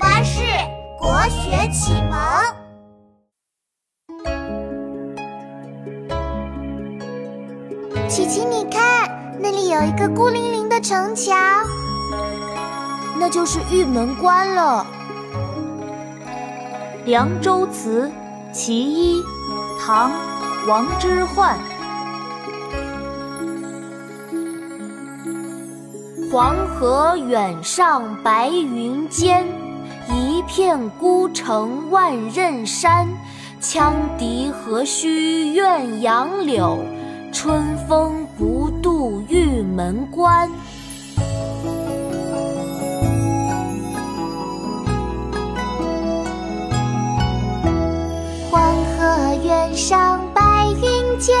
巴士国学启蒙。琪琪，你看，那里有一个孤零零的城墙，那就是玉门关了。《凉州词·其一》唐·王之涣。黄河远上白云间，一片孤城万仞山。羌笛何须怨杨柳，春风不度玉门关。黄河远上白云间，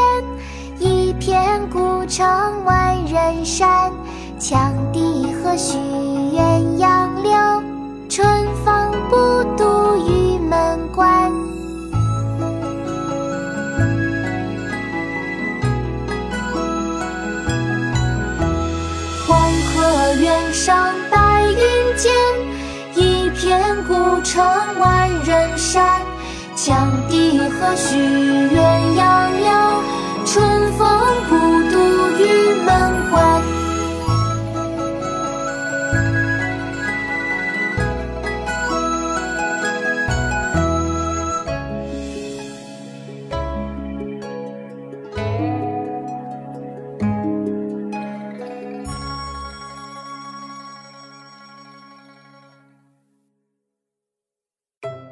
一片孤城万仞山。羌笛何须上白云间，一片孤城万仞山。羌笛何须